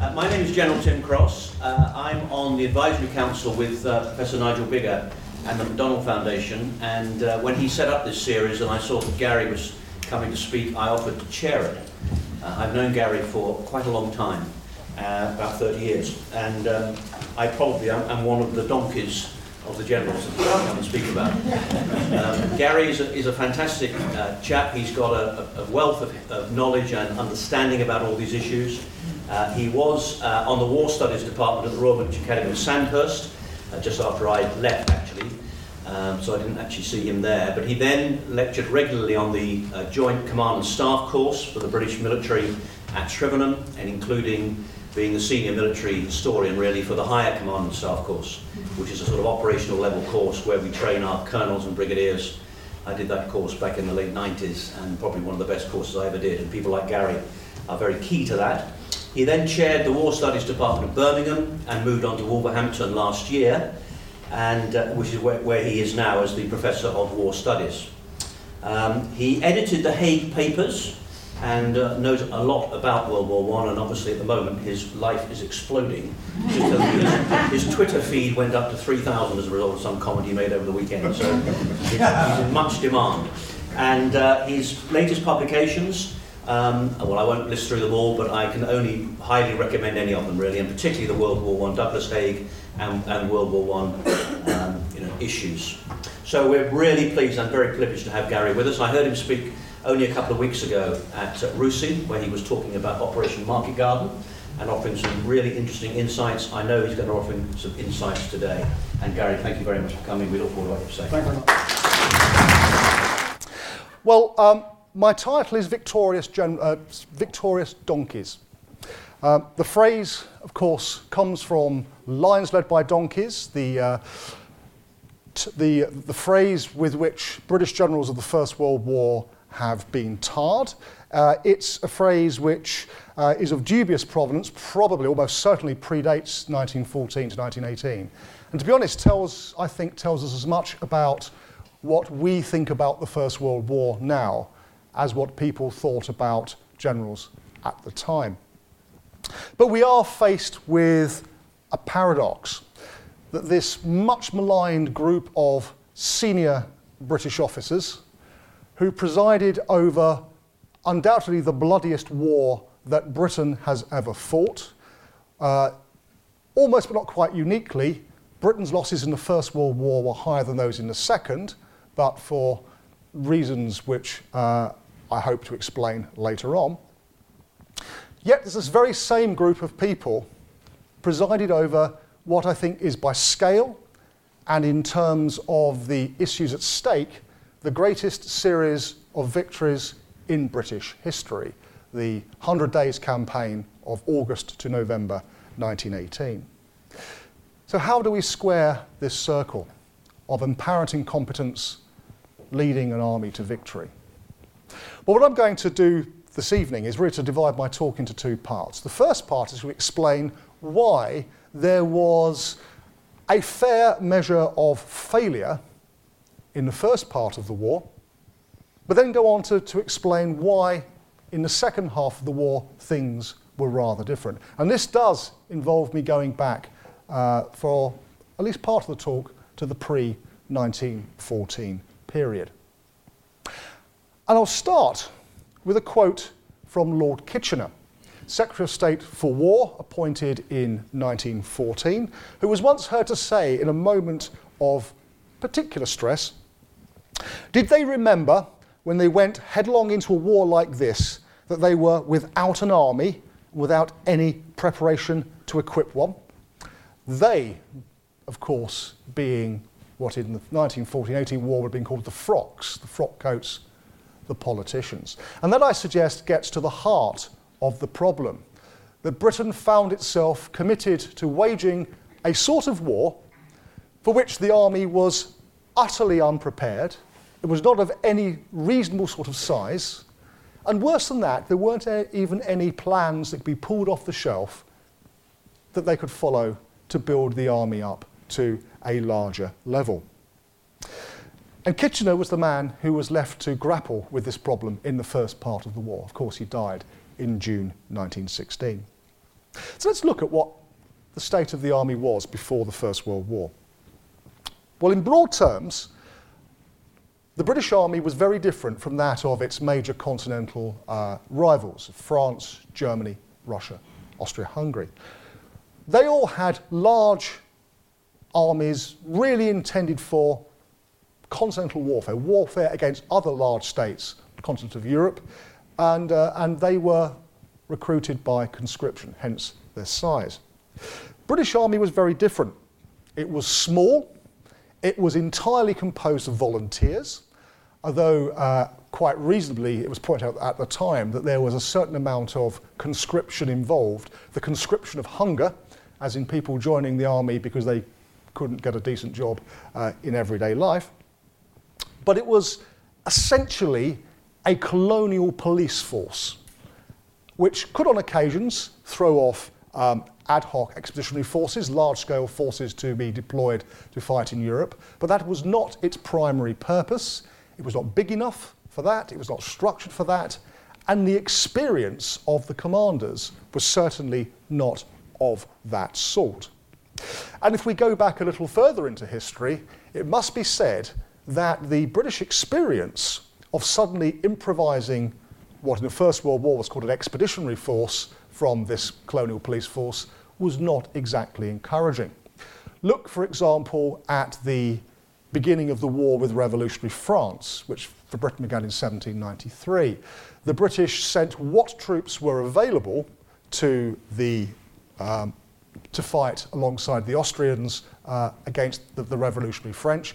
Uh, my name is General Tim Cross. Uh, I'm on the advisory council with uh, Professor Nigel Biggar and the McDonald Foundation. And uh, when he set up this series and I saw that Gary was coming to speak, I offered to chair it. Uh, I've known Gary for quite a long time, uh, about 30 years. And um, I probably am, am one of the donkeys of the generals that I'll come and speak about. Um, Gary is a, is a fantastic uh, chap. He's got a, a wealth of, of knowledge and understanding about all these issues. Uh, he was uh, on the War Studies Department at the Royal Military Academy of Sandhurst, uh, just after I left actually, um, so I didn't actually see him there. But he then lectured regularly on the uh, Joint Command and Staff course for the British military at Shrivenham, and including being the senior military historian really for the higher command and staff course, which is a sort of operational level course where we train our colonels and brigadiers. I did that course back in the late 90s and probably one of the best courses I ever did, and people like Gary are very key to that. He then chaired the War Studies Department of Birmingham and moved on to Wolverhampton last year, and uh, which is where, where he is now as the Professor of War Studies. Um, he edited the Haig Papers and uh, knows a lot about World War One, and obviously at the moment his life is exploding. his, his Twitter feed went up to 3,000 as a result of some comment he made over the weekend, so he's, he's in much demand. And uh, his latest publications um, well, I won't list through them all, but I can only highly recommend any of them, really, and particularly the World War One, Douglas Haig, and, and World War One um, you know, issues. So we're really pleased and very privileged to have Gary with us. I heard him speak only a couple of weeks ago at uh, RUSI, where he was talking about Operation Market Garden and offering some really interesting insights. I know he's going to offer some insights today. And Gary, thank you very much for coming. We look forward to what you say. Thank you very much. Well, um, my title is Victorious, Gen- uh, Victorious Donkeys. Uh, the phrase, of course, comes from Lions Led by Donkeys, the, uh, t- the, the phrase with which British generals of the First World War have been tarred. Uh, it's a phrase which uh, is of dubious provenance, probably almost certainly predates 1914 to 1918. And to be honest, tells, I think, tells us as much about what we think about the First World War now as what people thought about generals at the time. But we are faced with a paradox that this much maligned group of senior British officers who presided over undoubtedly the bloodiest war that Britain has ever fought, uh, almost but not quite uniquely, Britain's losses in the First World War were higher than those in the Second, but for reasons which uh, I hope to explain later on. Yet there's this very same group of people presided over what I think is by scale and in terms of the issues at stake, the greatest series of victories in British history, the Hundred Days campaign of August to November 1918. So, how do we square this circle of apparent incompetence leading an army to victory? Well, what I'm going to do this evening is really to divide my talk into two parts. The first part is to explain why there was a fair measure of failure in the first part of the war, but then go on to, to explain why in the second half of the war things were rather different. And this does involve me going back uh, for at least part of the talk to the pre 1914 period. And I'll start with a quote from Lord Kitchener, Secretary of State for War, appointed in 1914, who was once heard to say in a moment of particular stress Did they remember when they went headlong into a war like this that they were without an army, without any preparation to equip one? They, of course, being what in the 1914 18 war would have been called the frocks, the frock coats the politicians. And that, I suggest, gets to the heart of the problem that Britain found itself committed to waging a sort of war for which the army was utterly unprepared. It was not of any reasonable sort of size. And worse than that, there weren't even any plans that could be pulled off the shelf that they could follow to build the army up to a larger level. And Kitchener was the man who was left to grapple with this problem in the first part of the war. Of course, he died in June 1916. So let's look at what the state of the army was before the First World War. Well, in broad terms, the British Army was very different from that of its major continental uh, rivals France, Germany, Russia, Austria Hungary. They all had large armies really intended for continental warfare, warfare against other large states, the continent of Europe, and, uh, and they were recruited by conscription, hence their size. British Army was very different. It was small, it was entirely composed of volunteers, although uh, quite reasonably it was pointed out at the time that there was a certain amount of conscription involved, the conscription of hunger, as in people joining the army because they couldn't get a decent job uh, in everyday life. But it was essentially a colonial police force, which could on occasions throw off um, ad hoc expeditionary forces, large scale forces to be deployed to fight in Europe, but that was not its primary purpose. It was not big enough for that, it was not structured for that, and the experience of the commanders was certainly not of that sort. And if we go back a little further into history, it must be said that the British experience of suddenly improvising what in the First World War was called an expeditionary force from this colonial police force was not exactly encouraging. Look, for example, at the beginning of the war with revolutionary France, which for Britain began in 1793. The British sent what troops were available to the um, to fight alongside the Austrians uh, against the, the, revolutionary French,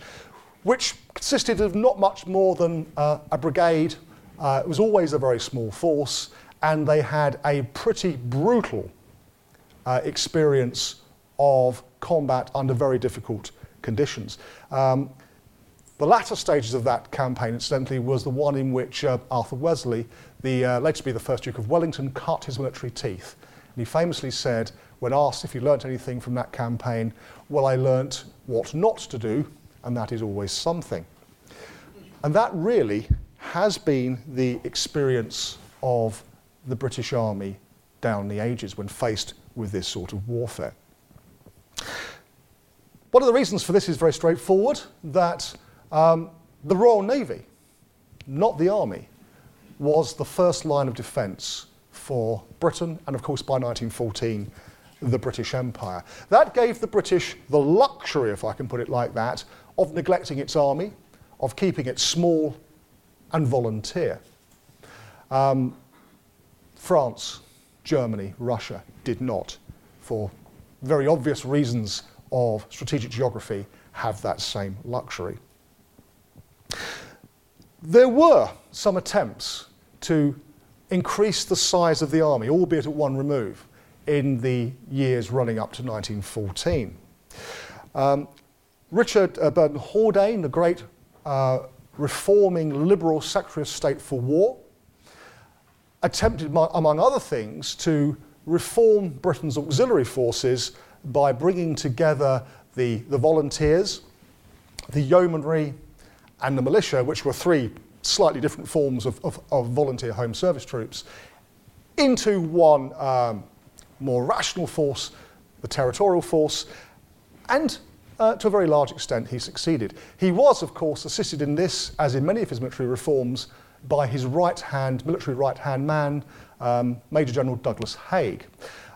which consisted of not much more than uh, a brigade. Uh, it was always a very small force, and they had a pretty brutal uh, experience of combat under very difficult conditions. Um, the latter stages of that campaign, incidentally, was the one in which uh, Arthur Wellesley, the, uh, later to be the first Duke of Wellington, cut his military teeth. And he famously said, when asked if he learnt anything from that campaign, well, I learnt what not to do, and that is always something. And that really has been the experience of the British Army down the ages when faced with this sort of warfare. One of the reasons for this is very straightforward that um, the Royal Navy, not the Army, was the first line of defence for Britain and, of course, by 1914, the British Empire. That gave the British the luxury, if I can put it like that, of neglecting its army, of keeping it small and volunteer. Um, France, Germany, Russia did not, for very obvious reasons of strategic geography, have that same luxury. There were some attempts to increase the size of the army, albeit at one remove, in the years running up to 1914. Um, Richard uh, Burdon Haldane, the great uh, reforming liberal Secretary of State for War, attempted, among other things, to reform Britain's auxiliary forces by bringing together the, the volunteers, the yeomanry, and the militia, which were three slightly different forms of, of, of volunteer home service troops, into one um, more rational force, the territorial force, and uh, to a very large extent he succeeded. He was, of course, assisted in this, as in many of his military reforms, by his right hand, military right hand man, um, Major General Douglas Haig.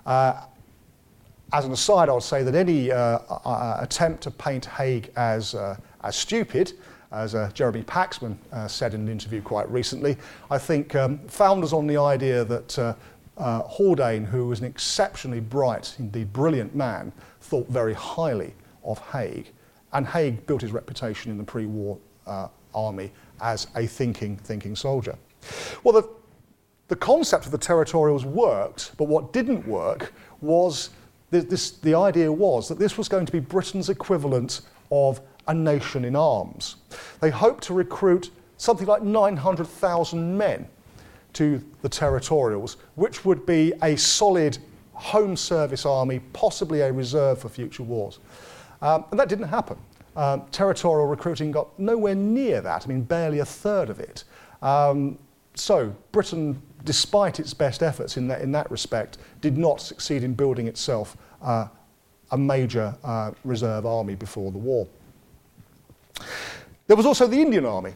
Uh, as an aside, I would say that any uh, attempt to paint Haig as, uh, as stupid, as uh, Jeremy Paxman uh, said in an interview quite recently, I think um, founders on the idea that uh, uh, Haldane, who was an exceptionally bright, indeed brilliant man, thought very highly of Haig. And Haig built his reputation in the pre-war uh, army as a thinking, thinking soldier. Well, the, the concept of the territorials worked, but what didn't work was this, the idea was that this was going to be Britain's equivalent of a nation in arms. They hoped to recruit something like 900,000 men to the territorials, which would be a solid home service army, possibly a reserve for future wars. Um, and that didn't happen. Um, territorial recruiting got nowhere near that, I mean, barely a third of it. Um, so Britain despite its best efforts in that, in that respect, did not succeed in building itself uh, a major uh, reserve army before the war. There was also the Indian Army.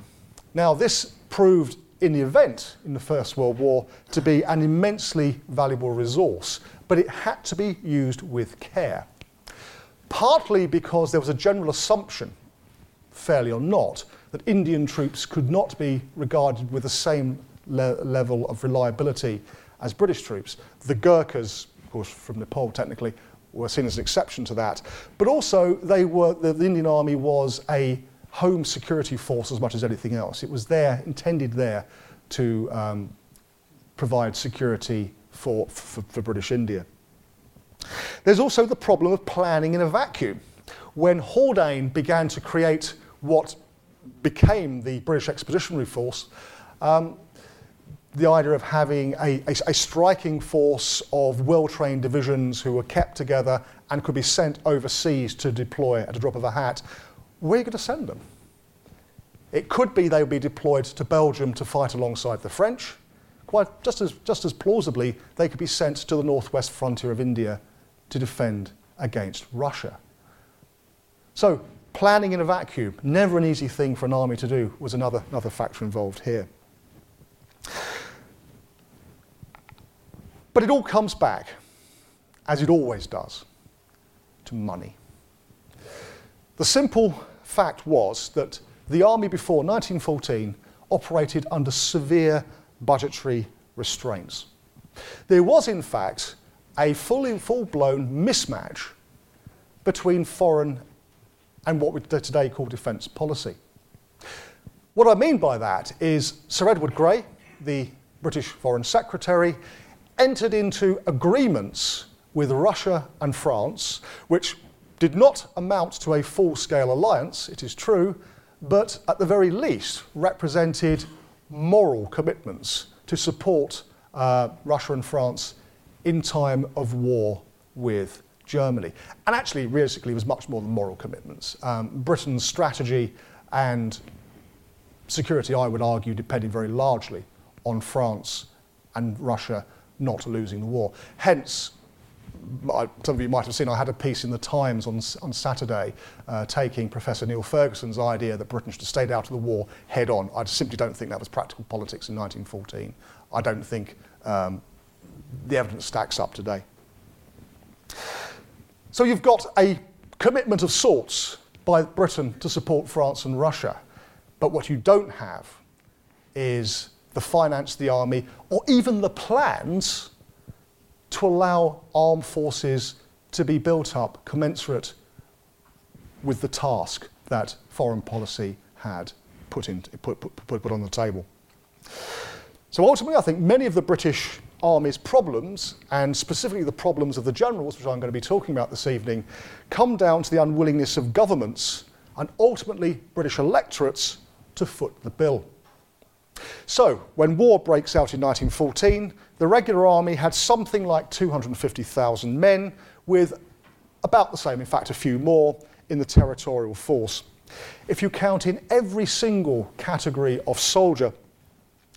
Now, this proved in the event in the First World War to be an immensely valuable resource, but it had to be used with care. Partly because there was a general assumption, fairly or not, that Indian troops could not be regarded with the same le- level of reliability as British troops. The Gurkhas, of course, from Nepal technically, were seen as an exception to that. But also, they were, the, the Indian Army was a home security force as much as anything else. It was there, intended there, to um, provide security for, for, for British India. There's also the problem of planning in a vacuum. When Haldane began to create what became the British Expeditionary Force, um, the idea of having a, a, a striking force of well trained divisions who were kept together and could be sent overseas to deploy at a drop of a hat, where are you going to send them? It could be they would be deployed to Belgium to fight alongside the French. Quite just as, just as plausibly, they could be sent to the northwest frontier of India to defend against Russia. So, planning in a vacuum, never an easy thing for an army to do, was another, another factor involved here. But it all comes back, as it always does, to money. The simple fact was that the army before 1914 operated under severe budgetary restraints. There was, in fact, a fully full-blown mismatch between foreign and what we today call defence policy. What I mean by that is Sir Edward Grey, the British Foreign Secretary, entered into agreements with Russia and France, which did not amount to a full scale alliance, it is true, but at the very least represented moral commitments to support uh, Russia and France in time of war with Germany. And actually, realistically, it was much more than moral commitments. Um, Britain's strategy and security, I would argue, depended very largely on France and Russia not losing the war. Hence, some of you might have seen I had a piece in the Times on, on Saturday uh, taking Professor Niall Ferguson's idea that Britain should have stayed out of the war head on. I simply don't think that was practical politics in 1914. I don't think um, the evidence stacks up today. So you've got a commitment of sorts by Britain to support France and Russia, but what you don't have is the finance, the army, or even the plans to allow armed forces to be built up commensurate with the task that foreign policy had put, in, put, put, put on the table. So ultimately, I think many of the British Army's problems, and specifically the problems of the generals, which I'm going to be talking about this evening, come down to the unwillingness of governments and ultimately British electorates to foot the bill. So, when war breaks out in 1914, the regular army had something like 250,000 men, with about the same, in fact, a few more, in the territorial force. If you count in every single category of soldier,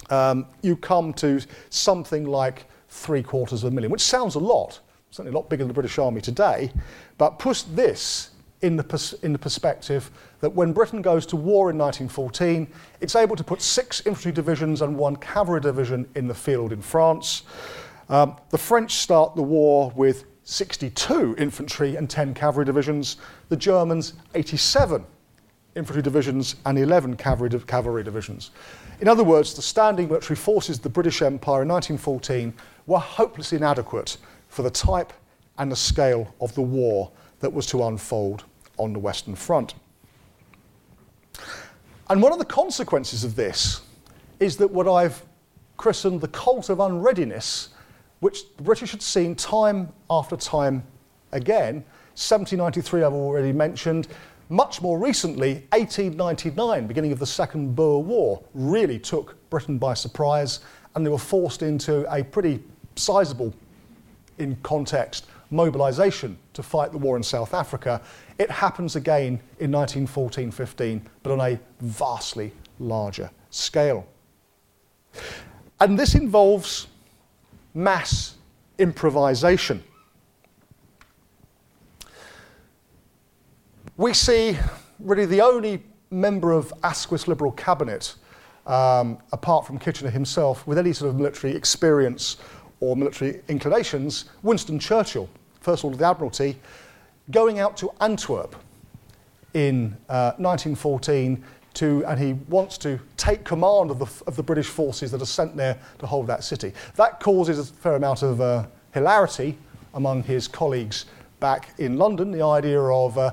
um, you come to something like three quarters of a million, which sounds a lot, certainly a lot bigger than the British Army today, but push this in the, pers- in the perspective that when Britain goes to war in 1914, it's able to put six infantry divisions and one cavalry division in the field in France. Um, the French start the war with 62 infantry and 10 cavalry divisions, the Germans 87 infantry divisions and 11 cavalry, cavalry divisions. In other words, the standing military forces of the British Empire in 1914 were hopelessly inadequate for the type and the scale of the war that was to unfold on the Western Front. And one of the consequences of this is that what I've christened the cult of unreadiness, which the British had seen time after time again, 1793 I've already mentioned, much more recently, 1899, beginning of the Second Boer War, really took Britain by surprise, and they were forced into a pretty sizable, in context, mobilisation to fight the war in South Africa. It happens again in 1914 15, but on a vastly larger scale. And this involves mass improvisation. We see really the only member of Asquith's Liberal cabinet, um, apart from Kitchener himself, with any sort of military experience or military inclinations, Winston Churchill, First Lord of the Admiralty, going out to Antwerp in uh, 1914 to, and he wants to take command of the, of the British forces that are sent there to hold that city. That causes a fair amount of uh, hilarity among his colleagues back in London, the idea of uh,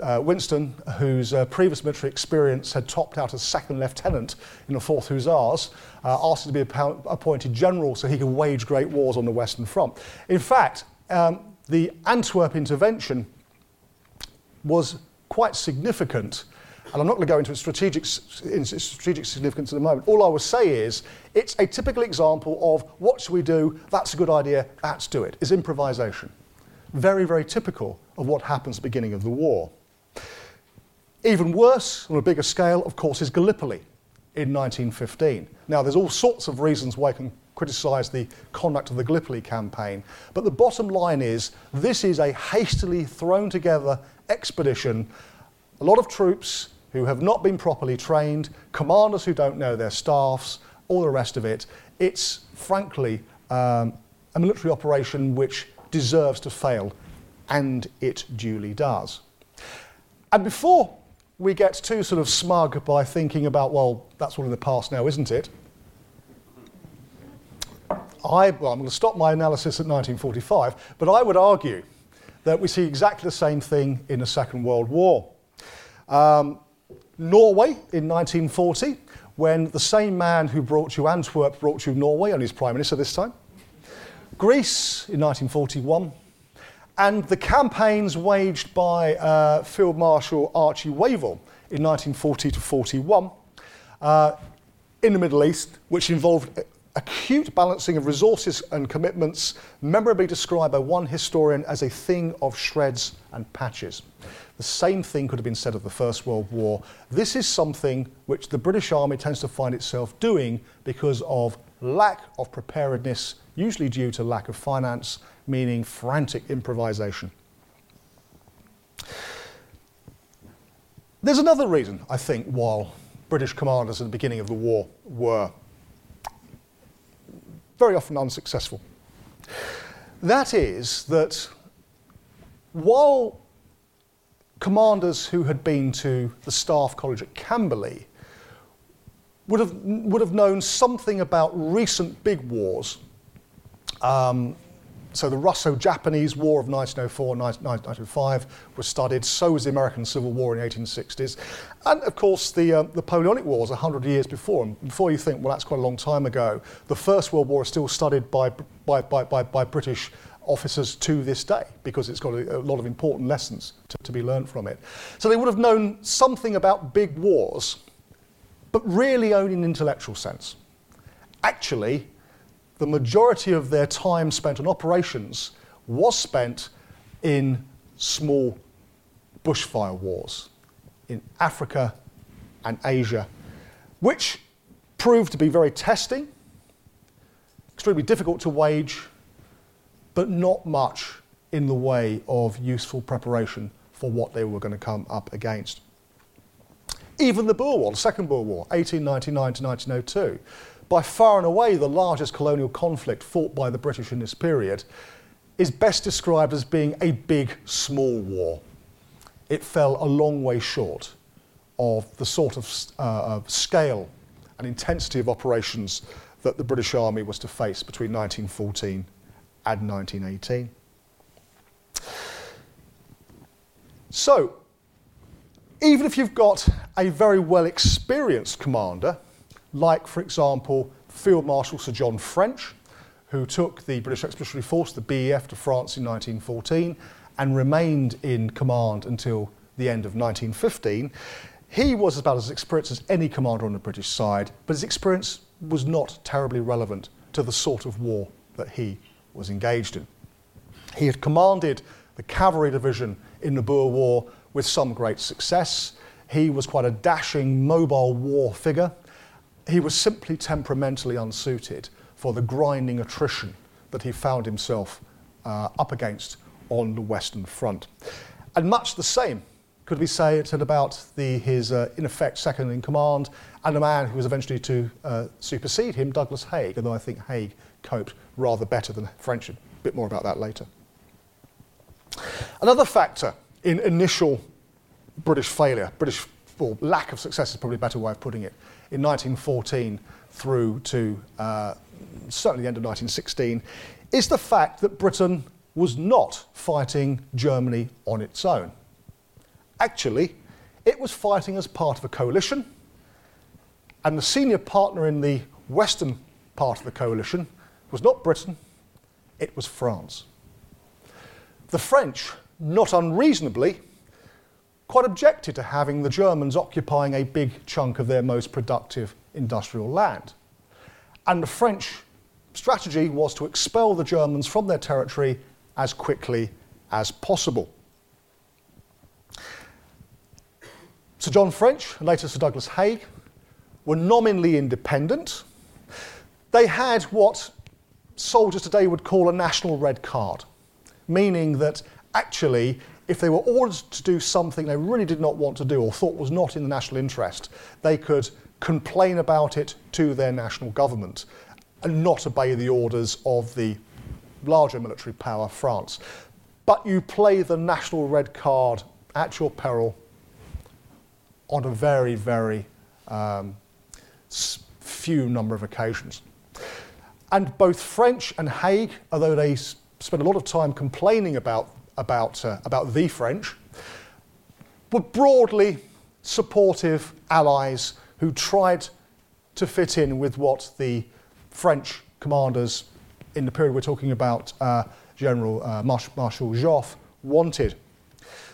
uh, Winston, whose uh, previous military experience had topped out as second lieutenant in the 4th Hussars, uh, asked to be appointed general so he could wage great wars on the Western Front. In fact, um, the Antwerp intervention was quite significant. And I'm not going to go into its strategic, strategic significance at the moment. All I will say is it's a typical example of what should we do? That's a good idea. Let's do it. Is improvisation. Very, very typical of what happens at the beginning of the war. Even worse, on a bigger scale, of course, is Gallipoli in 1915. Now, there's all sorts of reasons why I can criticise the conduct of the Gallipoli campaign, but the bottom line is this is a hastily thrown together expedition, a lot of troops who have not been properly trained, commanders who don't know their staffs, all the rest of it. It's frankly um, a military operation which deserves to fail, and it duly does. And before we get too sort of smug by thinking about, well, that's all in the past now, isn't it? I, well, I'm going to stop my analysis at 1945, but I would argue that we see exactly the same thing in the Second World War. Um, Norway in 1940, when the same man who brought you Antwerp brought you Norway, and he's Prime Minister this time. Greece in 1941. And the campaigns waged by uh, Field Marshal Archie Wavell in 1940 to 41 uh, in the Middle East, which involved acute balancing of resources and commitments, memorably described by one historian as a thing of shreds and patches. The same thing could have been said of the First World War. This is something which the British Army tends to find itself doing because of lack of preparedness, usually due to lack of finance, meaning frantic improvisation. There's another reason, I think, why British commanders at the beginning of the war were very often unsuccessful. That is that while commanders who had been to the Staff College at Camberley would have, would have known something about recent big wars. Um, so the Russo-Japanese War of 1904 1905 was studied. So was the American Civil War in the 1860s, and of course the uh, the Napoleonic Wars 100 years before. And before you think, well, that's quite a long time ago. The First World War is still studied by by by, by, by British officers to this day because it's got a, a lot of important lessons to, to be learned from it. So they would have known something about big wars, but really only in an intellectual sense. Actually, the majority of their time spent on operations was spent in small bushfire wars in Africa and Asia, which proved to be very testing, extremely difficult to wage, but not much in the way of useful preparation for what they were going to come up against. Even the Boer War, the Second Boer War, 1899 to 1902, by far and away the largest colonial conflict fought by the British in this period, is best described as being a big small war. It fell a long way short of the sort of, uh, scale and intensity of operations that the British Army was to face between 1914 and 1918. So, even if you've got a very well experienced commander, like, for example, Field Marshal Sir John French, who took the British Expeditionary Force, the BEF, to France in 1914 and remained in command until the end of 1915. He was about as experienced as any commander on the British side, but his experience was not terribly relevant to the sort of war that he was engaged in. He had commanded the cavalry division in the Boer War with some great success. He was quite a dashing, mobile war figure. He was simply temperamentally unsuited for the grinding attrition that he found himself uh, up against on the Western Front. And much the same could we say it about the, his, uh, in effect, second in command and a man who was eventually to uh, supersede him, Douglas Haig, although I think Haig coped rather better than French. A bit more about that later. Another factor in initial British failure, British or lack of success is probably a better way of putting it, in 1914 through to uh, certainly the end of 1916, is the fact that Britain was not fighting Germany on its own. Actually, it was fighting as part of a coalition, and the senior partner in the western part of the coalition was not Britain, it was France. The French, not unreasonably, quite objected to having the Germans occupying a big chunk of their most productive industrial land. And the French strategy was to expel the Germans from their territory as quickly as possible. Sir John French and later Sir Douglas Haig were nominally independent. They had what soldiers today would call a national red card, meaning that actually, if they were ordered to do something they really did not want to do or thought was not in the national interest, they could complain about it to their national government and not obey the orders of the larger military power, France. But you play the national red card at your peril on a very, very um, few number of occasions. And both French and Haig, although they spent a lot of time complaining about, about, uh, about the French, were broadly supportive allies who tried to fit in with what the French commanders in the period we're talking about, uh, General uh, Marshal Joffre, wanted.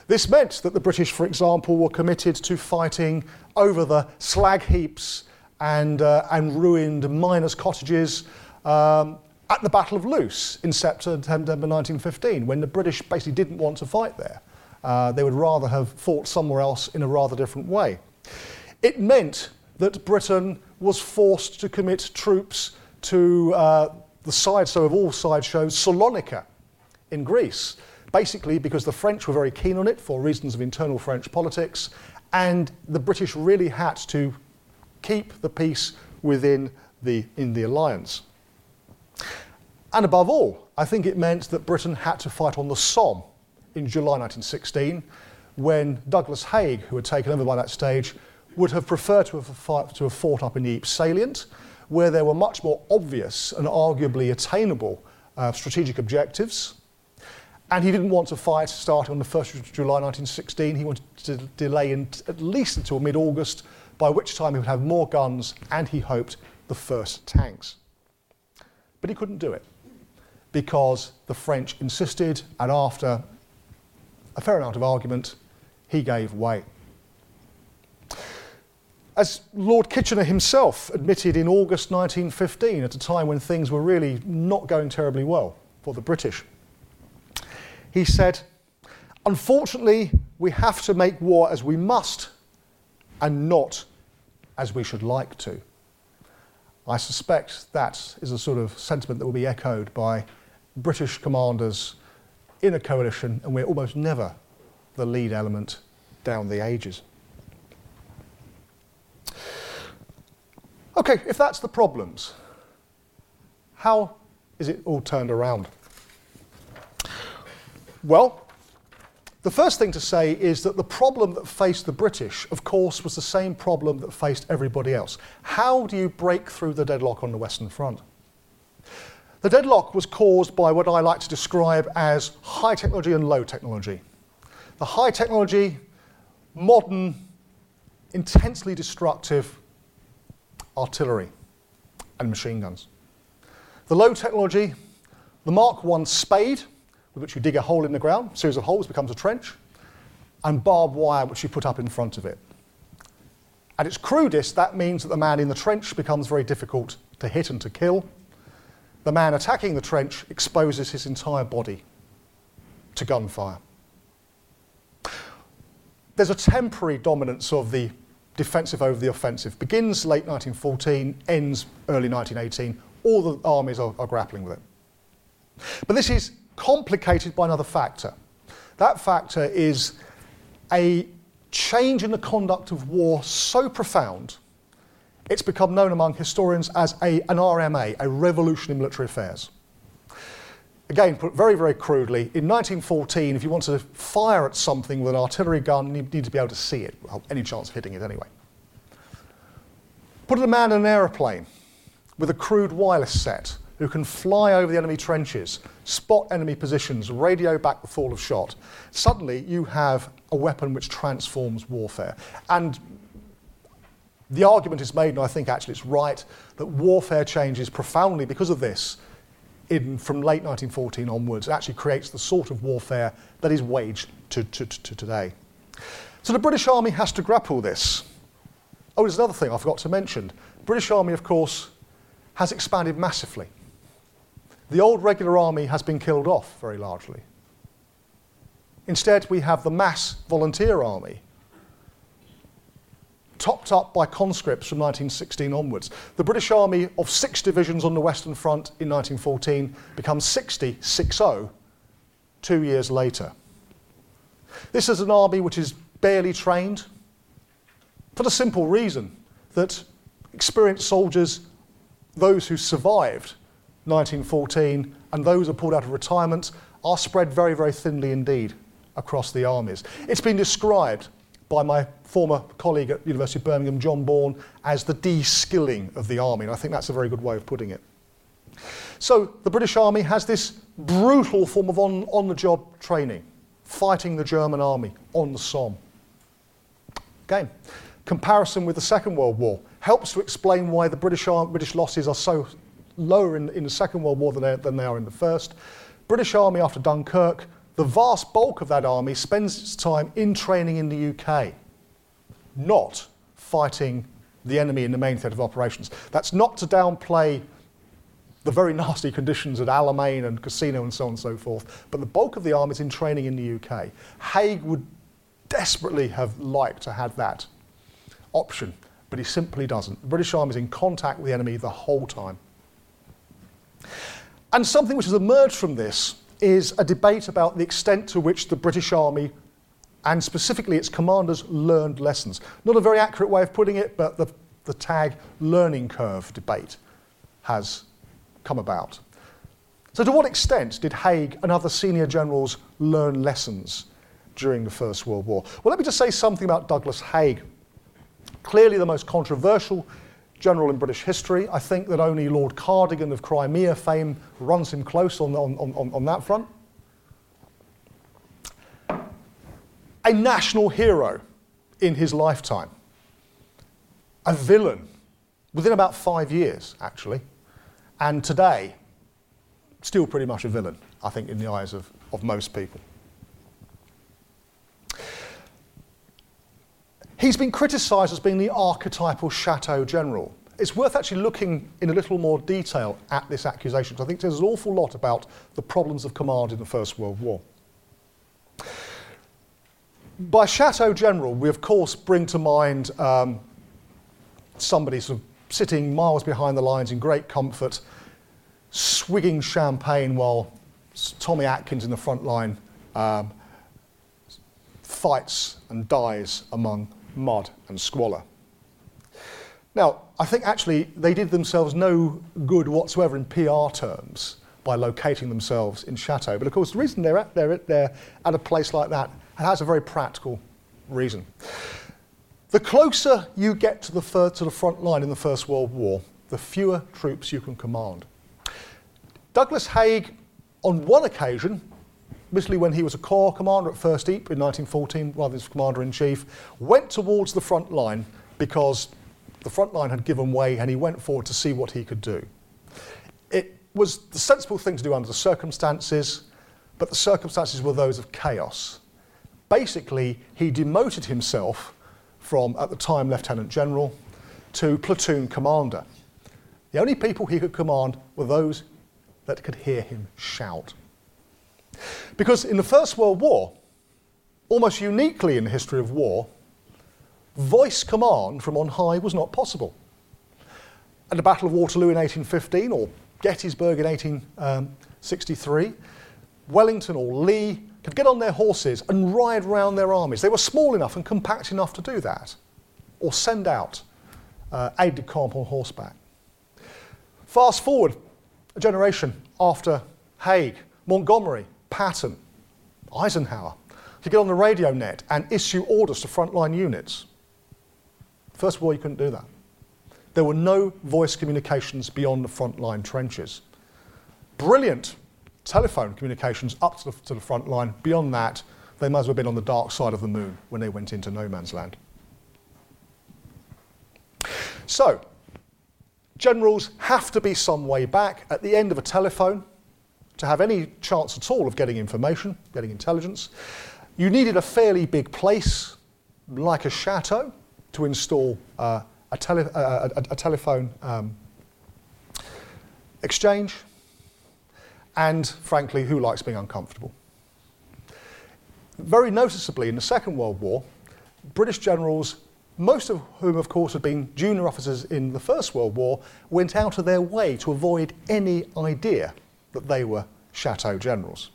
This meant that the British, for example, were committed to fighting over the slag heaps and, uh, and ruined miners' cottages um, at the Battle of Loos in September 1915, when the British basically didn't want to fight there. Uh, they would rather have fought somewhere else in a rather different way. It meant that Britain was forced to commit troops to uh, the sideshow of all sideshows, Salonika in Greece basically because the French were very keen on it for reasons of internal French politics, and the British really had to keep the peace within the, in the alliance. And above all, I think it meant that Britain had to fight on the Somme in July 1916, when Douglas Haig, who had taken over by that stage, would have preferred to have, fought, to have fought up in the Ypres salient, where there were much more obvious and arguably attainable uh, strategic objectives and he didn't want to fight starting on the 1st of July 1916. He wanted to delay at least until mid August, by which time he would have more guns and he hoped the first tanks. But he couldn't do it because the French insisted, and after a fair amount of argument, he gave way. As Lord Kitchener himself admitted in August 1915, at a time when things were really not going terribly well for the British, he said, Unfortunately, we have to make war as we must and not as we should like to. I suspect that is a sort of sentiment that will be echoed by British commanders in a coalition, and we're almost never the lead element down the ages. Okay, if that's the problems, how is it all turned around? Well, the first thing to say is that the problem that faced the British, of course, was the same problem that faced everybody else. How do you break through the deadlock on the Western Front? The deadlock was caused by what I like to describe as high technology and low technology. The high technology, modern, intensely destructive artillery and machine guns. The low technology, the Mark I Spade, with which you dig a hole in the ground, series of holes becomes a trench, and barbed wire which you put up in front of it. At its crudest, that means that the man in the trench becomes very difficult to hit and to kill. The man attacking the trench exposes his entire body to gunfire. There's a temporary dominance of the defensive over the offensive. Begins late 1914, ends early 1918. All the armies are, are grappling with it. But this is complicated by another factor. That factor is a change in the conduct of war so profound, it's become known among historians as a, an RMA, a revolution in military affairs. Again, put very, very crudely, in 1914, if you want to fire at something with an artillery gun, you need to be able to see it, well, any chance of hitting it anyway. Put a man in an aeroplane with a crude wireless set who can fly over the enemy trenches, spot enemy positions, radio back the fall of shot. Suddenly, you have a weapon which transforms warfare. And the argument is made, and I think actually it's right, that warfare changes profoundly because of this in, from late 1914 onwards. It actually creates the sort of warfare that is waged to, to, to today. So the British Army has to grapple this. Oh, there's another thing I forgot to mention. The British Army, of course, has expanded massively. The old regular army has been killed off very largely. Instead, we have the mass volunteer army, topped up by conscripts from 1916 onwards. The British Army of six divisions on the Western Front in 1914 becomes 60, 60, two years later. This is an army which is barely trained for the simple reason that experienced soldiers, those who survived 1914 and those who are pulled out of retirement, are spread very, very thinly indeed across the armies. It's been described by my former colleague at University of Birmingham, John Bourne, as the de-skilling of the army, and I think that's a very good way of putting it. So the British Army has this brutal form of on, on-the-job training, fighting the German army on the Somme. Again, comparison with the Second World War helps to explain why the British, British losses are so lower in, in the Second World War than they, than they are in the First. British Army after Dunkirk the vast bulk of that army spends its time in training in the UK, not fighting the enemy in the main theatre of operations. That's not to downplay the very nasty conditions at Alamein and Cassino and so on and so forth, but the bulk of the army is in training in the UK. Haig would desperately have liked to have that option, but he simply doesn't. The British Army is in contact with the enemy the whole time. And something which has emerged from this is a debate about the extent to which the British Army and specifically its commanders learned lessons. Not a very accurate way of putting it, but the, the tag learning curve debate has come about. So, to what extent did Haig and other senior generals learn lessons during the First World War? Well, let me just say something about Douglas Haig. Clearly, the most controversial general in British history. I think that only Lord Cardigan of Crimea fame runs him close on, on, on, on that front. A national hero in his lifetime. A villain within about five years, actually. And today, still pretty much a villain, I think, in the eyes of, of most people. He's been criticised as being the archetypal Chateau general. It's worth actually looking in a little more detail at this accusation, because I think there's an awful lot about the problems of command in the First World War. By Chateau General, we of course bring to mind um, somebody sort of sitting miles behind the lines in great comfort, swigging champagne while Tommy Atkins in the front line um, fights and dies among mud and squalor. Now, I think actually they did themselves no good whatsoever in PR terms by locating themselves in Chateau. But of course, the reason they're at, they're at, they're at a place like that has a very practical reason. The closer you get to the, fir- to the front line in the First World War, the fewer troops you can command. Douglas Haig, on one occasion, admittedly when he was a corps commander at First Ypres in 1914, rather than commander in chief, went towards the front line because the front line had given way and he went forward to see what he could do. It was the sensible thing to do under the circumstances, but the circumstances were those of chaos. Basically, he demoted himself from, at the time, Lieutenant General to platoon commander. The only people he could command were those that could hear him shout. Because in the First World War, almost uniquely in the history of war, voice command from on high was not possible. At the Battle of Waterloo in 1815 or Gettysburg in 1863, Wellington or Lee could get on their horses and ride round their armies. They were small enough and compact enough to do that, or send out uh, aide de camp on horseback. Fast forward a generation after Haig, Montgomery, Patton, Eisenhower, to get on the radio net and issue orders to frontline units. First of all, you couldn't do that. There were no voice communications beyond the frontline trenches. Brilliant telephone communications up to the, to the front line. Beyond that, they might as well have been on the dark side of the moon when they went into no man's land. So, generals have to be some way back at the end of a telephone to have any chance at all of getting information, getting intelligence. You needed a fairly big place, like a chateau, to install uh, a, tele- uh, a, a, telephone um, exchange. And frankly, who likes being uncomfortable? Very noticeably, in the Second World War, British generals, most of whom, of course, had been junior officers in the First World War, went out of their way to avoid any idea that they were chateau generals.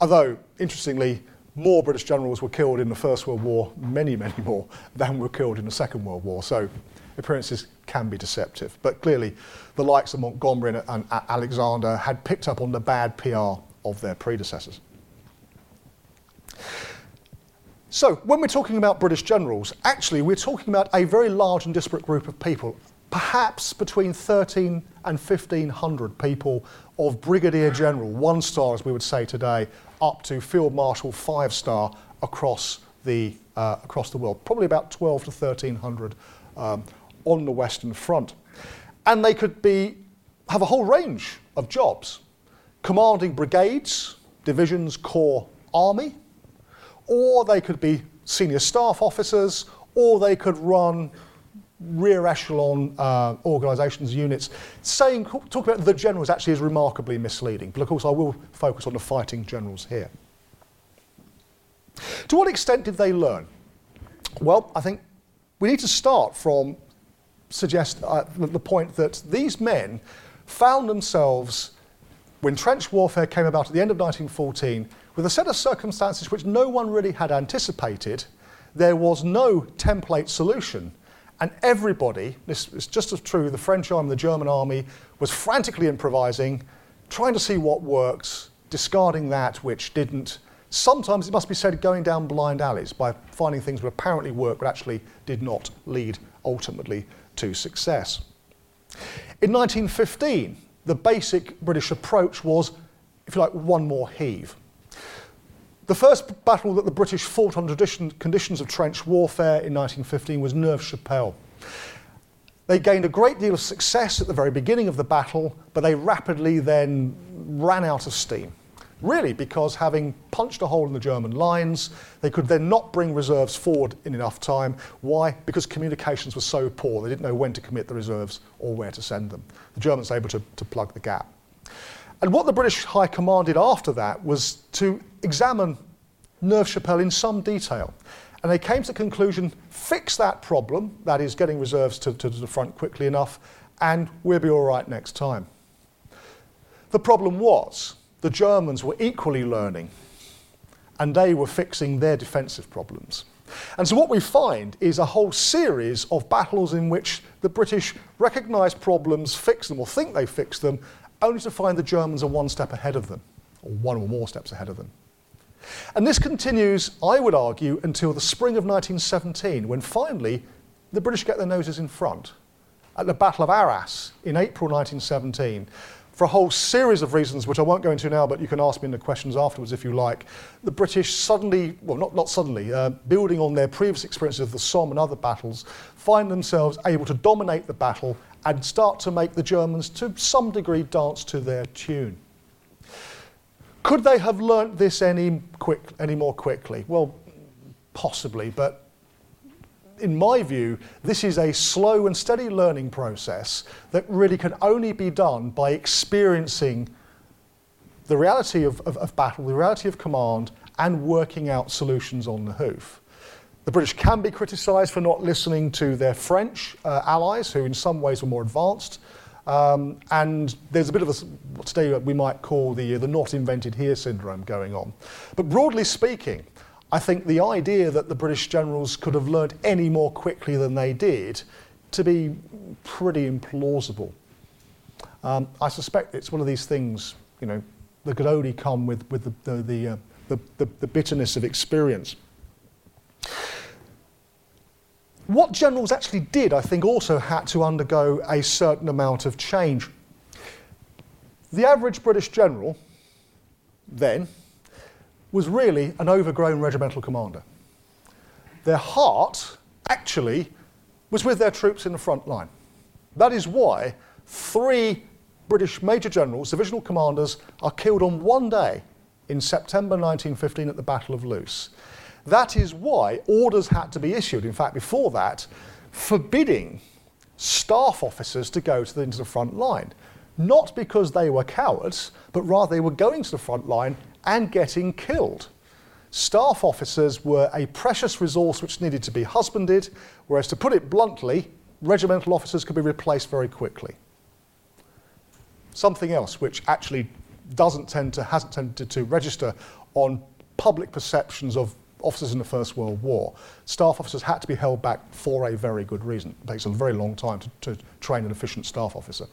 Although, interestingly, more British generals were killed in the First World War, many, many more, than were killed in the Second World War. So appearances can be deceptive. But clearly, the likes of Montgomery and, and Alexander had picked up on the bad PR of their predecessors. So, when we're talking about British generals, actually, we're talking about a very large and disparate group of people, perhaps between 13 and 1500 people of brigadier general, one star, as we would say today, up to field marshal, five star across the, uh, across the world. Probably about 12 to 1300 um, on the Western Front. And they could be, have a whole range of jobs commanding brigades, divisions, corps, army, or they could be senior staff officers, or they could run rear echelon uh, organisations, units. Saying, talk about the generals actually is remarkably misleading, but of course I will focus on the fighting generals here. To what extent did they learn? Well, I think we need to start from suggest uh, the point that these men found themselves, when trench warfare came about at the end of 1914, with a set of circumstances which no one really had anticipated. There was no template solution. And everybody, this is just as true, the French army, the German army, was frantically improvising, trying to see what works, discarding that which didn't. Sometimes, it must be said, going down blind alleys by finding things that apparently work but actually did not lead ultimately to success. In 1915, the basic British approach was, if you like, one more heave. The first battle that the British fought under conditions of trench warfare in 1915 was Neuve Chapelle. They gained a great deal of success at the very beginning of the battle, but they rapidly then ran out of steam. Really, because having punched a hole in the German lines, they could then not bring reserves forward in enough time. Why? Because communications were so poor, they didn't know when to commit the reserves or where to send them. The Germans were able to, to plug the gap. And what the British High Command did after that was to examine Neuve Chapelle in some detail. And they came to the conclusion fix that problem, that is, getting reserves to, to the front quickly enough, and we'll be all right next time. The problem was the Germans were equally learning and they were fixing their defensive problems. And so, what we find is a whole series of battles in which the British recognise problems, fix them, or think they fix them, only to find the Germans are one step ahead of them, or one or more steps ahead of them. And this continues, I would argue, until the spring of 1917, when finally the British get their noses in front. At the Battle of Arras in April 1917, for a whole series of reasons, which I won't go into now, but you can ask me in the questions afterwards if you like, the British suddenly, well, not, not suddenly, uh, building on their previous experiences of the Somme and other battles, find themselves able to dominate the battle and start to make the Germans, to some degree, dance to their tune. Could they have learnt this any, quick, any more quickly? Well, possibly, but in my view, this is a slow and steady learning process that really can only be done by experiencing the reality of, of, of battle, the reality of command, and working out solutions on the hoof. The British can be criticised for not listening to their French uh, allies, who in some ways were more advanced. Um, and there's a bit of a, what today we might call the, the not invented here syndrome going on. But broadly speaking, I think the idea that the British generals could have learned any more quickly than they did to be pretty implausible. Um, I suspect it's one of these things, you know, that could only come with, with the, the, the, uh, the, the, the bitterness of experience. What generals actually did, I think, also had to undergo a certain amount of change. The average British general then was really an overgrown regimental commander. Their heart actually was with their troops in the front line. That is why three British major generals, divisional commanders, are killed on one day in September 1915 at the Battle of Loos. That is why orders had to be issued, in fact, before that, forbidding staff officers to go to the, into the front line. Not because they were cowards, but rather they were going to the front line and getting killed. Staff officers were a precious resource which needed to be husbanded, whereas to put it bluntly, regimental officers could be replaced very quickly. Something else which actually doesn't tend to, hasn't tended to register on public perceptions of officers in the First World War. Staff officers had to be held back for a very good reason. It takes a very long time to, to train an efficient staff officer.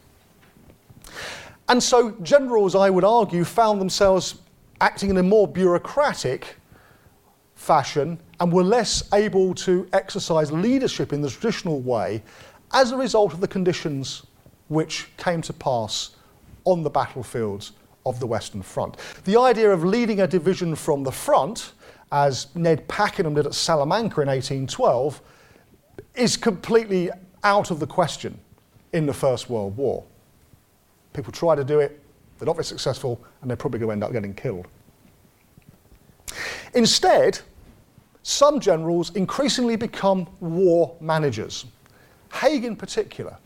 And so generals, I would argue, found themselves acting in a more bureaucratic fashion and were less able to exercise leadership in the traditional way as a result of the conditions which came to pass on the battlefields of the Western Front. The idea of leading a division from the front, as Ned Pakenham did at Salamanca in 1812, is completely out of the question in the First World War. People try to do it, they're not very successful, and they're probably going to end up getting killed. Instead, some generals increasingly become war managers. Haig, in particular.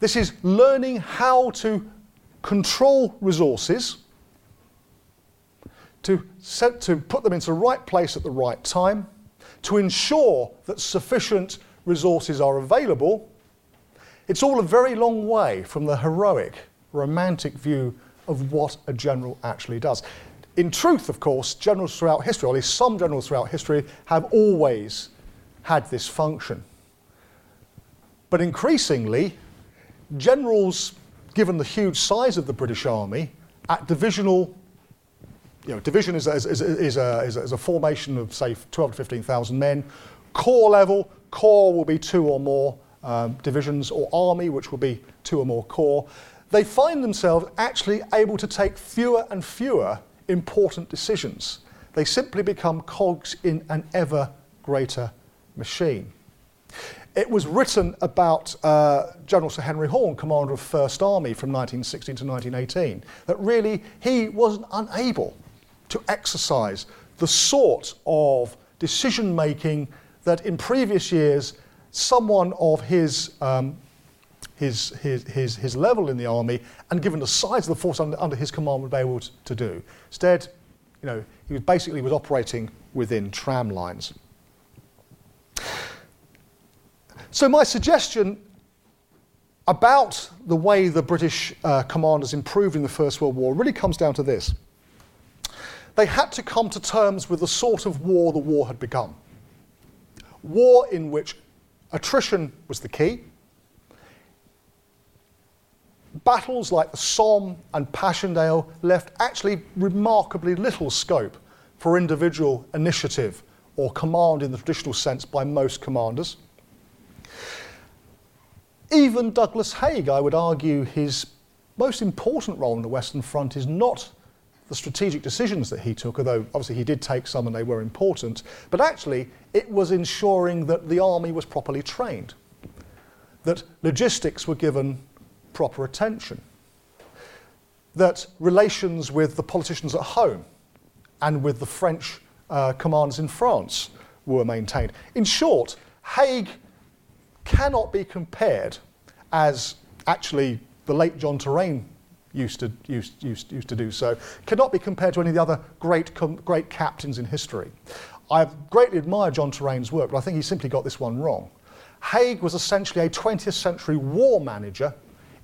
This is learning how to control resources, to, set, to put them into the right place at the right time, to ensure that sufficient resources are available. It's all a very long way from the heroic, romantic view of what a general actually does. In truth, of course, generals throughout history, or at least some generals throughout history, have always had this function. But increasingly, generals, given the huge size of the British Army, at divisional, you know, division is a, is, is, a, is, a, is a formation of, say, 12 to 15,000 men. Corps level, corps will be two or more um, divisions, or army, which will be two or more corps. They find themselves actually able to take fewer and fewer important decisions. They simply become cogs in an ever greater machine. It was written about uh, General Sir Henry Horne, commander of First Army from 1916 to 1918, that really he was unable to exercise the sort of decision making that in previous years someone of his um, his, his, his, his level in the army and given the size of the force under, under his command would be able to, to do. Instead, you know, he was basically was operating within tram lines. So my suggestion about the way the British uh, commanders improved in the First World War really comes down to this. They had to come to terms with the sort of war the war had become. War in which attrition was the key, battles like the Somme and Passchendaele left actually remarkably little scope for individual initiative or command in the traditional sense by most commanders. Even Douglas Haig, I would argue, his most important role in the Western Front is not the strategic decisions that he took, although obviously he did take some and they were important, but actually it was ensuring that the army was properly trained, that logistics were given proper attention. That relations with the politicians at home and with the French uh, in France were maintained. In short, Haig cannot be compared, as actually the late John Terraine used to, used, used, used to do so, cannot be compared to any of the other great, com- great captains in history. I greatly admire John Terraine's work, but I think he simply got this one wrong. Haig was essentially a 20th century war manager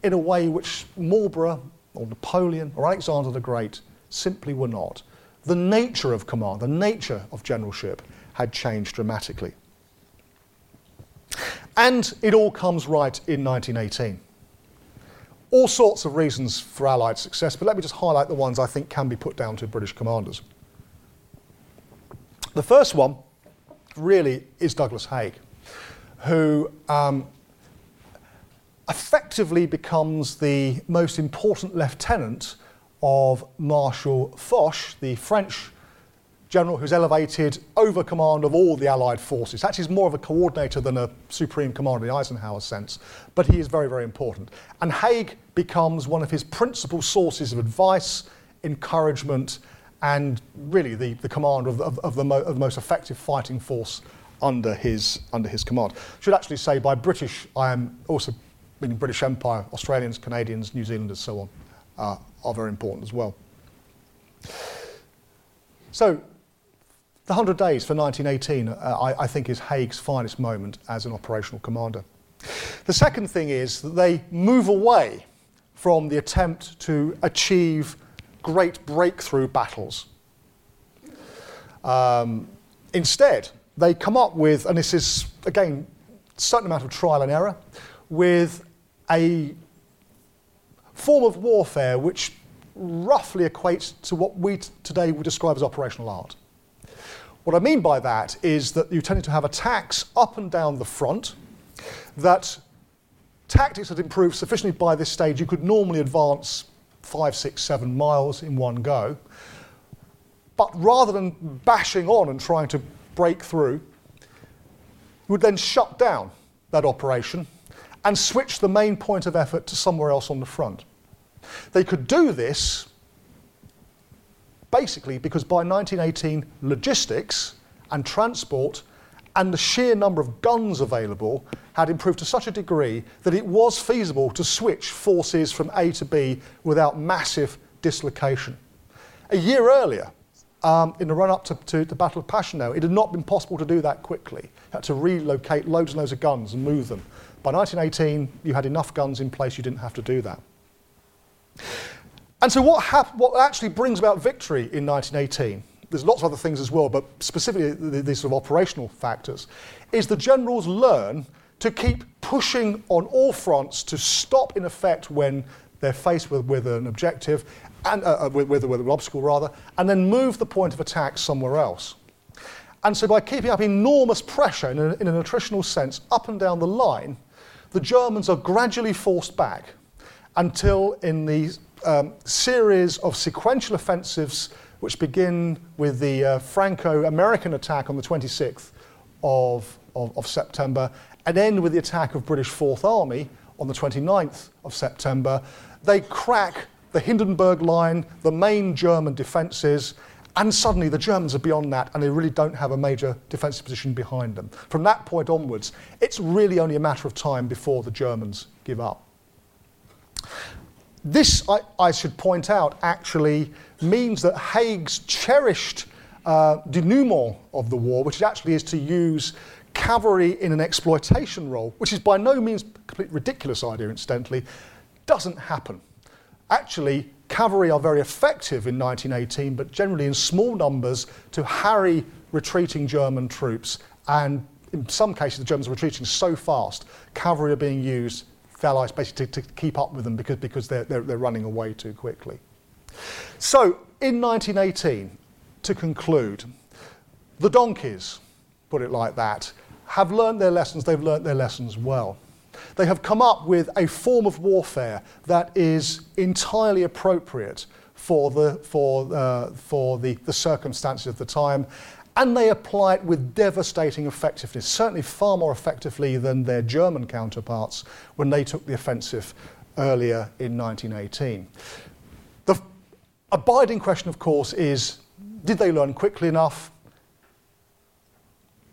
in a way which Marlborough or Napoleon or Alexander the Great simply were not. The nature of command, the nature of generalship had changed dramatically. And it all comes right in 1918. All sorts of reasons for Allied success, but let me just highlight the ones I think can be put down to British commanders. The first one really is Douglas Haig, who um, effectively becomes the most important lieutenant of Marshal Foch, the French general who's elevated over command of all the Allied forces. Actually, he's more of a coordinator than a supreme commander in the Eisenhower sense, but he is very, very important. And Haig becomes one of his principal sources of advice, encouragement, and really the, the commander of, of, of, the mo- of the most effective fighting force under his, under his command. Should actually say by British, I am also meaning British Empire, Australians, Canadians, New Zealanders, so on, uh, are very important as well. So, the 100 days for 1918, uh, I, I think, is Haig's finest moment as an operational commander. The second thing is that they move away from the attempt to achieve great breakthrough battles. Um, instead, they come up with, and this is, again, a certain amount of trial and error, with a form of warfare which roughly equates to what we t- today would describe as operational art. What I mean by that is that you tended to have attacks up and down the front, that tactics had improved sufficiently by this stage you could normally advance five, six, seven miles in one go. But rather than bashing on and trying to break through, you would then shut down that operation and switch the main point of effort to somewhere else on the front. They could do this basically because by 1918, logistics and transport and the sheer number of guns available had improved to such a degree that it was feasible to switch forces from A to B without massive dislocation. A year earlier, um, in the run up to, to, the Battle of Passchendaele, it had not been possible to do that quickly. You had to relocate loads and loads of guns and move them. By 1918, you had enough guns in place, you didn't have to do that. And so, what, hap- what actually brings about victory in 1918 there's lots of other things as well, but specifically these sort of operational factors, is the generals learn to keep pushing on all fronts to stop in effect when they're faced with, with an objective, and, uh, uh with, with, with an obstacle rather, and then move the point of attack somewhere else. And so by keeping up enormous pressure in, a, in an attritional sense up and down the line, the Germans are gradually forced back until in the um, series of sequential offensives which begin with the uh, Franco American attack on the 26th of, of, of, September and end with the attack of British Fourth Army on the 29th of September. They crack the Hindenburg line, the main German defences, and suddenly the Germans are beyond that and they really don't have a major defensive position behind them. From that point onwards, it's really only a matter of time before the Germans give up. This, I, I should point out, actually means that Haig's cherished uh, denouement of the war, which actually is to use cavalry in an exploitation role, which is by no means a completely ridiculous idea, incidentally, doesn't happen. Actually, cavalry are very effective in 1918, but generally in small numbers to harry retreating German troops. And in some cases, the Germans are retreating so fast, cavalry are being used Allies basically to, to, keep up with them because, because they're, they're, they're running away too quickly. So, in 1918, to conclude, the donkeys, put it like that, have learned their lessons, they've learned their lessons well. They have come up with a form of warfare that is entirely appropriate for the, for, uh, for the, the circumstances of the time and they apply it with devastating effectiveness, certainly far more effectively than their German counterparts when they took the offensive earlier in 1918. The abiding question, of course, is did they learn quickly enough?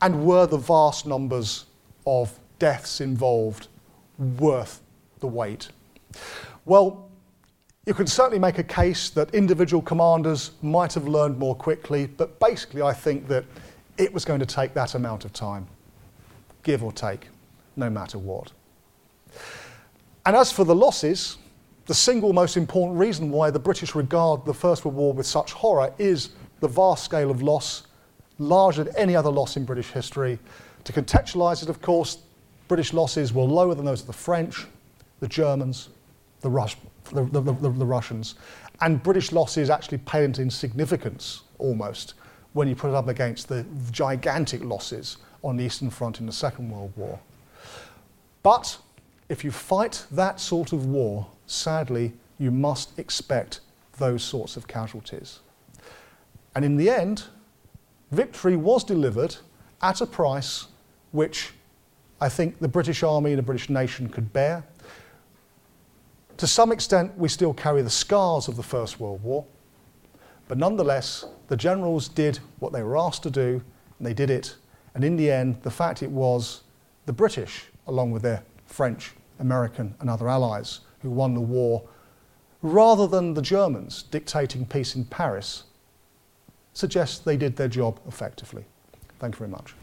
And were the vast numbers of deaths involved worth the wait? Well, you can certainly make a case that individual commanders might have learned more quickly, but basically, I think that it was going to take that amount of time, give or take, no matter what. And as for the losses, the single most important reason why the British regard the First World War with such horror is the vast scale of loss, larger than any other loss in British history. To contextualise it, of course, British losses were lower than those of the French, the Germans, the, Rus- the, the, the, Russians, and British losses actually paled in significance almost when you put it up against the gigantic losses on the Eastern Front in the Second World War. But if you fight that sort of war, sadly, you must expect those sorts of casualties. And in the end, victory was delivered at a price which I think the British Army and the British nation could bear. To some extent, we still carry the scars of the First World War, but nonetheless, the generals did what they were asked to do, and they did it. And in the end, the fact it was the British, along with their French, American, and other allies, who won the war, rather than the Germans dictating peace in Paris, suggests they did their job effectively. Thank you very much.